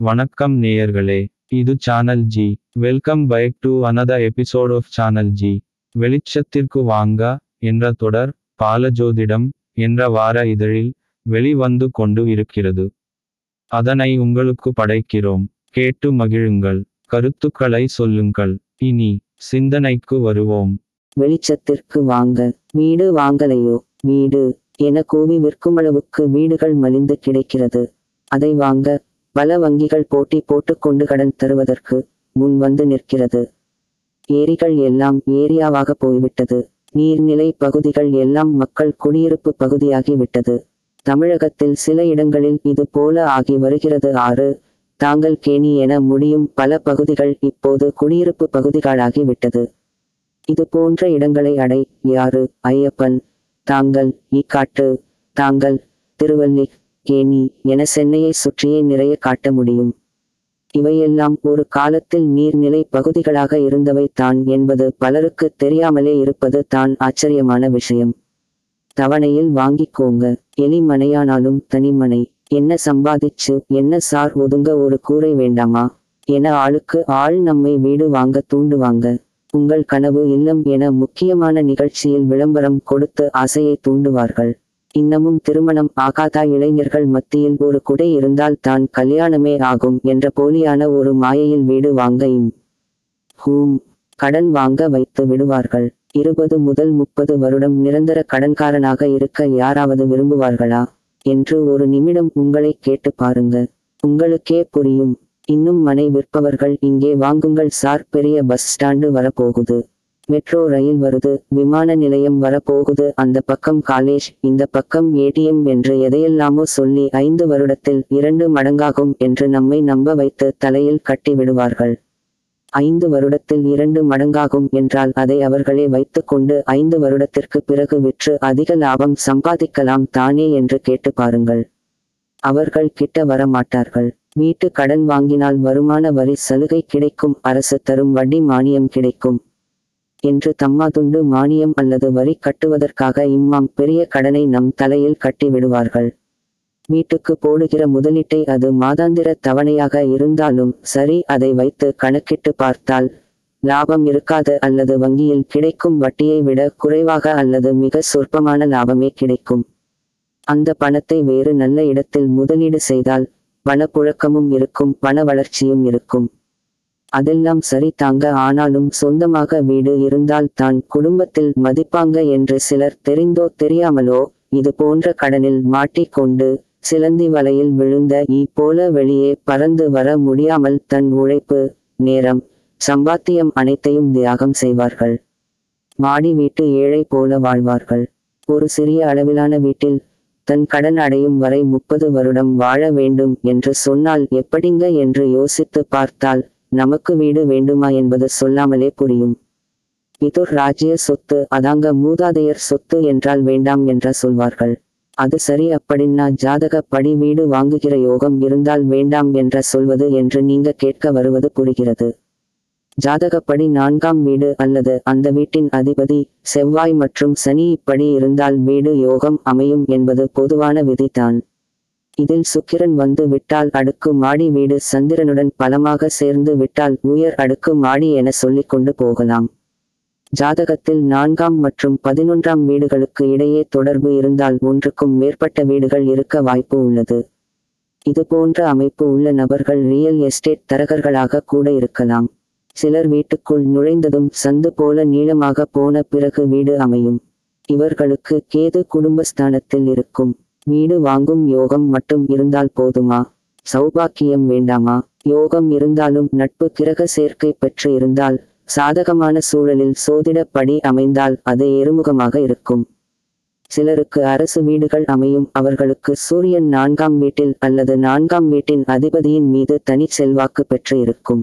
வணக்கம் நேயர்களே இது channel G welcome back to another episode of channel G வெளிச்சத்திற்கு வாங்க என்ற தொடர் பாலஜோதிடம் என்ற வார இதழில் வெளிவந்து கொண்டு இருக்கிறது. அதனை உங்களுக்கு படைக்கிறோம். கேட்டு மகிழுங்கள். கருத்துக்களை சொல்லுங்கள். இனி சிந்தனைக்கு வருவோம். வெளிச்சத்திற்கு வாங்க. வீடு வாங்கலையோ? வீடு. என கூவி விற்குமளவுக்கு வீடுகள் மலிந்து கிடைக்கிறது. அதை வாங்க. பல வங்கிகள் போட்டி போட்டுக்கொண்டு கடன் தருவதற்கு முன் வந்து நிற்கிறது. ஏரிகள் எல்லாம் ஏரியாவாக போய்விட்டது. நீர்நிலை பகுதிகள் எல்லாம் மக்கள் குடியிருப்பு பகுதியாகிவிட்டது. தமிழகத்தில் சில இடங்களில் இது போல ஆகி வருகிறது. ஆறு தாங்கள் கேணி என முடியும் பல பகுதிகள் இப்போது குடியிருப்பு பகுதிகளாகிவிட்டது இது போன்ற இடங்களை அடை யாரு ஐயப்பன் தாங்கள் இக்காட்டு தாங்கள் திருவள்ளி கேணி என சென்னையை சுற்றியே நிறைய காட்ட முடியும். இவையெல்லாம் ஒரு காலத்தில் நீர்நிலை பகுதிகளாக இருந்தவை தான் என்பது பலருக்கு தெரியாமலே இருப்பது தான் ஆச்சரியமான விஷயம். தவணையில் வாங்கிக்கோங்க. எலி மனையானாலும் தனிமனை. என்ன சம்பாதிச்சு என்ன சார் ஒதுங்க ஒரு கூரை வேண்டாமா? என ஆளுக்கு ஆள் நம்மை வீடு வாங்க தூண்டுவாங்க. உங்கள் கனவு இல்லம் என முக்கியமான நிகழ்ச்சியில் விளம்பரம் கொடுத்து ஆசையை தூண்டுவார்கள். இன்னமும் திருமணம் ஆகாதா இளைஞர்கள் மத்தியில் ஒரு குடை இருந்தால் தான் கல்யாணமே ஆகும் என்ற போலியான ஒரு மாயையில் வீடு வாங்க இம் ஹூம் கடன் வாங்க வைத்து விடுவார்கள். இருபது முதல் முப்பது வருடம் நிரந்தர கடன்காரனாக இருக்க யாராவது விரும்புவார்களா? என்று ஒரு நிமிடம் உங்களை கேட்டு பாருங்க. உங்களுக்கே புரியும். இன்னும் மனை விற்பவர்கள் இங்கே வாங்குங்கள் சார் பெரிய பஸ் ஸ்டாண்டு வரப்போகுது. மெட்ரோ ரயில் வருது விமான நிலையம் வரப்போகுது. அந்த பக்கம் காலேஜ் இந்த பக்கம் ஏடிஎம் என்று எதையெல்லாமோ சொல்லி ஐந்து வருடத்தில் இரண்டு மடங்காகும் என்று நம்மை நம்ப வைத்து தலையில் கட்டி விடுவார்கள். ஐந்து வருடத்தில் இரண்டு மடங்காகும் என்றால் அதை அவர்களே வைத்துக்கொண்டு ஐந்து வருடத்திற்கு பிறகு விற்று அதிக லாபம் சம்பாதிக்கலாம் தானே என்று கேட்டு பாருங்கள். அவர்கள் கிட்ட வர மாட்டார்கள் வீட்டு கடன் வாங்கினால் வருமான வரி சலுகை கிடைக்கும் அரசு தரும் வட்டி மானியம் கிடைக்கும். என்று தம்மாதுண்டு மானியம் அல்லது வரி கட்டுவதற்காக இம்மாம் பெரிய கடனை நம் தலையில் கட்டி விடுவார்கள். வீட்டுக்கு போடுகிற முதலீட்டை அது மாதாந்திர தவணையாக இருந்தாலும் சரி அதை வைத்து கணக்கிட்டு பார்த்தால் லாபம் இருக்காது அல்லது வங்கியில் கிடைக்கும் வட்டியை விட குறைவாக அல்லது மிக சொற்பமான லாபமே கிடைக்கும். அந்த பணத்தை வேறு நல்ல இடத்தில் முதலீடு செய்தால் பணப்புழக்கமும் இருக்கும் பண வளர்ச்சியும் இருக்கும். அதெல்லாம் சரி தாங்க. ஆனாலும் சொந்தமாக வீடு இருந்தால் தான் குடும்பத்தில் மதிப்பாங்க என்று சிலர் தெரிந்தோ தெரியாமலோ இது போன்ற கடனில் மாட்டிக்கொண்டு சிலந்தி வலையில் விழுந்த ஈ போல வெளியே பறந்து வர முடியாமல் தன் உழைப்பு நேரம் சம்பாத்தியம் அனைத்தையும் தியாகம் செய்வார்கள். மாடி வீட்டு ஏழை போல வாழ்வார்கள். ஒரு சிறிய அளவிலான வீட்டில் தன் கடன் அடையும் வரை முப்பது வருடம் வாழ வேண்டும் என்று சொன்னால் எப்படிங்க என்று யோசித்து பார்த்தால் நமக்கு வீடு வேண்டுமா என்பது சொல்லாமலே புரியும். பிதுர் ராஜ்ய சொத்து அதாங்க மூதாதையர் சொத்து என்றால் வேண்டாம் என்ற சொல்வார்கள். அது சரி அப்படின்னா ஜாதகப்படி வீடு வாங்குகிற யோகம் இருந்தால் வேண்டாம் என்ற சொல்வது என்று நீங்க கேட்க வருவது புரிகிறது. ஜாதகப்படி நான்காம் வீடு அல்லது அந்த வீட்டின் அதிபதி செவ்வாய் மற்றும் சனி இப்படி இருந்தால் வீடு யோகம் அமையும் என்பது பொதுவான விதிதான். இதில் சுக்கிரன் வந்து விட்டால் அடுக்கு மாடி வீடு சந்திரனுடன் பலமாக சேர்ந்து விட்டால் உயர் அடுக்கு மாடி என சொல்லிக் கொண்டு போகலாம். ஜாதகத்தில் நான்காம் மற்றும் பதினொன்றாம் வீடுகளுக்கு இடையே தொடர்பு இருந்தால் ஒன்றுக்கும் மேற்பட்ட வீடுகள் இருக்க வாய்ப்பு உள்ளது. இது போன்ற அமைப்பு உள்ள நபர்கள் ரியல் எஸ்டேட் தரகர்களாக கூட இருக்கலாம். சிலர் வீட்டுக்குள் நுழைந்ததும் சந்து போல நீளமாக போன பிறகு வீடு அமையும். இவர்களுக்கு கேது குடும்பஸ்தானத்தில் இருக்கும். வீடு வாங்கும் யோகம் மட்டும் இருந்தால் போதுமா? சௌபாக்கியம் வேண்டாமா? யோகம் இருந்தாலும் நட்பு கிரக சேர்க்கை பெற்று இருந்தால் சாதகமான சூழலில் சோதிடப்படி அமைந்தால் அது ஏறுமுகமாக இருக்கும். சிலருக்கு அரசு வீடுகள் அமையும் அவர்களுக்கு சூரியன் நான்காம் வீட்டில் அல்லது நான்காம் வீட்டின் அதிபதியின் மீது தனி செல்வாக்கு பெற்று இருக்கும்.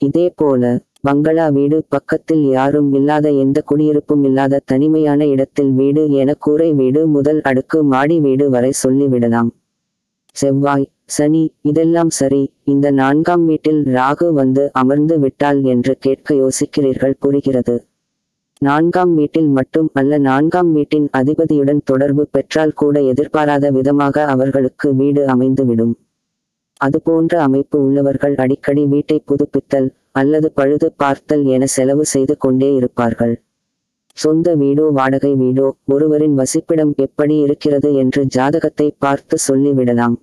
இதே போல பங்களா வீடு பக்கத்தில் யாரும் இல்லாத எந்த குடியிருப்பும் இல்லாத தனிமையான இடத்தில் வீடு என கூரை வீடு முதல் அடுக்கு மாடி வீடு வரை சொல்லிவிடலாம். செவ்வாய் சனி இதெல்லாம் சரி இந்த நான்காம் வீட்டில் ராகு வந்து அமர்ந்து விட்டால் என்று கேட்க யோசிக்கிறீர்கள் புரிகிறது. நான்காம் வீட்டில் மட்டும் அல்ல நான்காம் வீட்டின் அதிபதியுடன் தொடர்பு பெற்றால் கூட எதிர்பாராத விதமாக அவர்களுக்கு வீடு அமைந்துவிடும். அதுபோன்ற அமைப்பு உள்ளவர்கள் அடிக்கடி வீட்டை புதுப்பித்தல் அல்லது பழுது பார்த்தல் என செலவு செய்து கொண்டே இருப்பார்கள். சொந்த வீடோ வாடகை வீடோ ஒருவரின் வசிப்பிடம் எப்படி இருக்கிறது என்று ஜாதகத்தை பார்த்து சொல்லிவிடலாம்.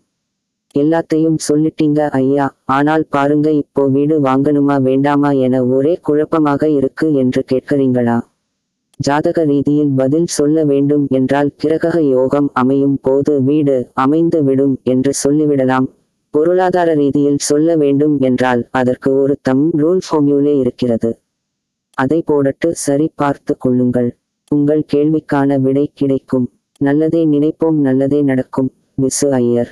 எல்லாத்தையும் சொல்லிட்டீங்க ஐயா. ஆனால் பாருங்க இப்போ வீடு வாங்கணுமா வேண்டாமா என ஒரே குழப்பமாக இருக்கு என்று கேட்கிறீங்களா? ஜாதக ரீதியில் பதில் சொல்ல வேண்டும் என்றால் கிரக யோகம் அமையும் போது வீடு அமைந்து விடும் என்று சொல்லிவிடலாம். பொருளாதார ரீதியில் சொல்ல வேண்டும் என்றால் அதற்கு ஒரு தம் ரூல் ஃபார்மியூலே இருக்கிறது. அதை போடட்டு சரி பார்த்து கொள்ளுங்கள். உங்கள் கேள்விக்கான விடை கிடைக்கும். நல்லதே நினைப்போம் நல்லதே நடக்கும் விசு ஐயர்.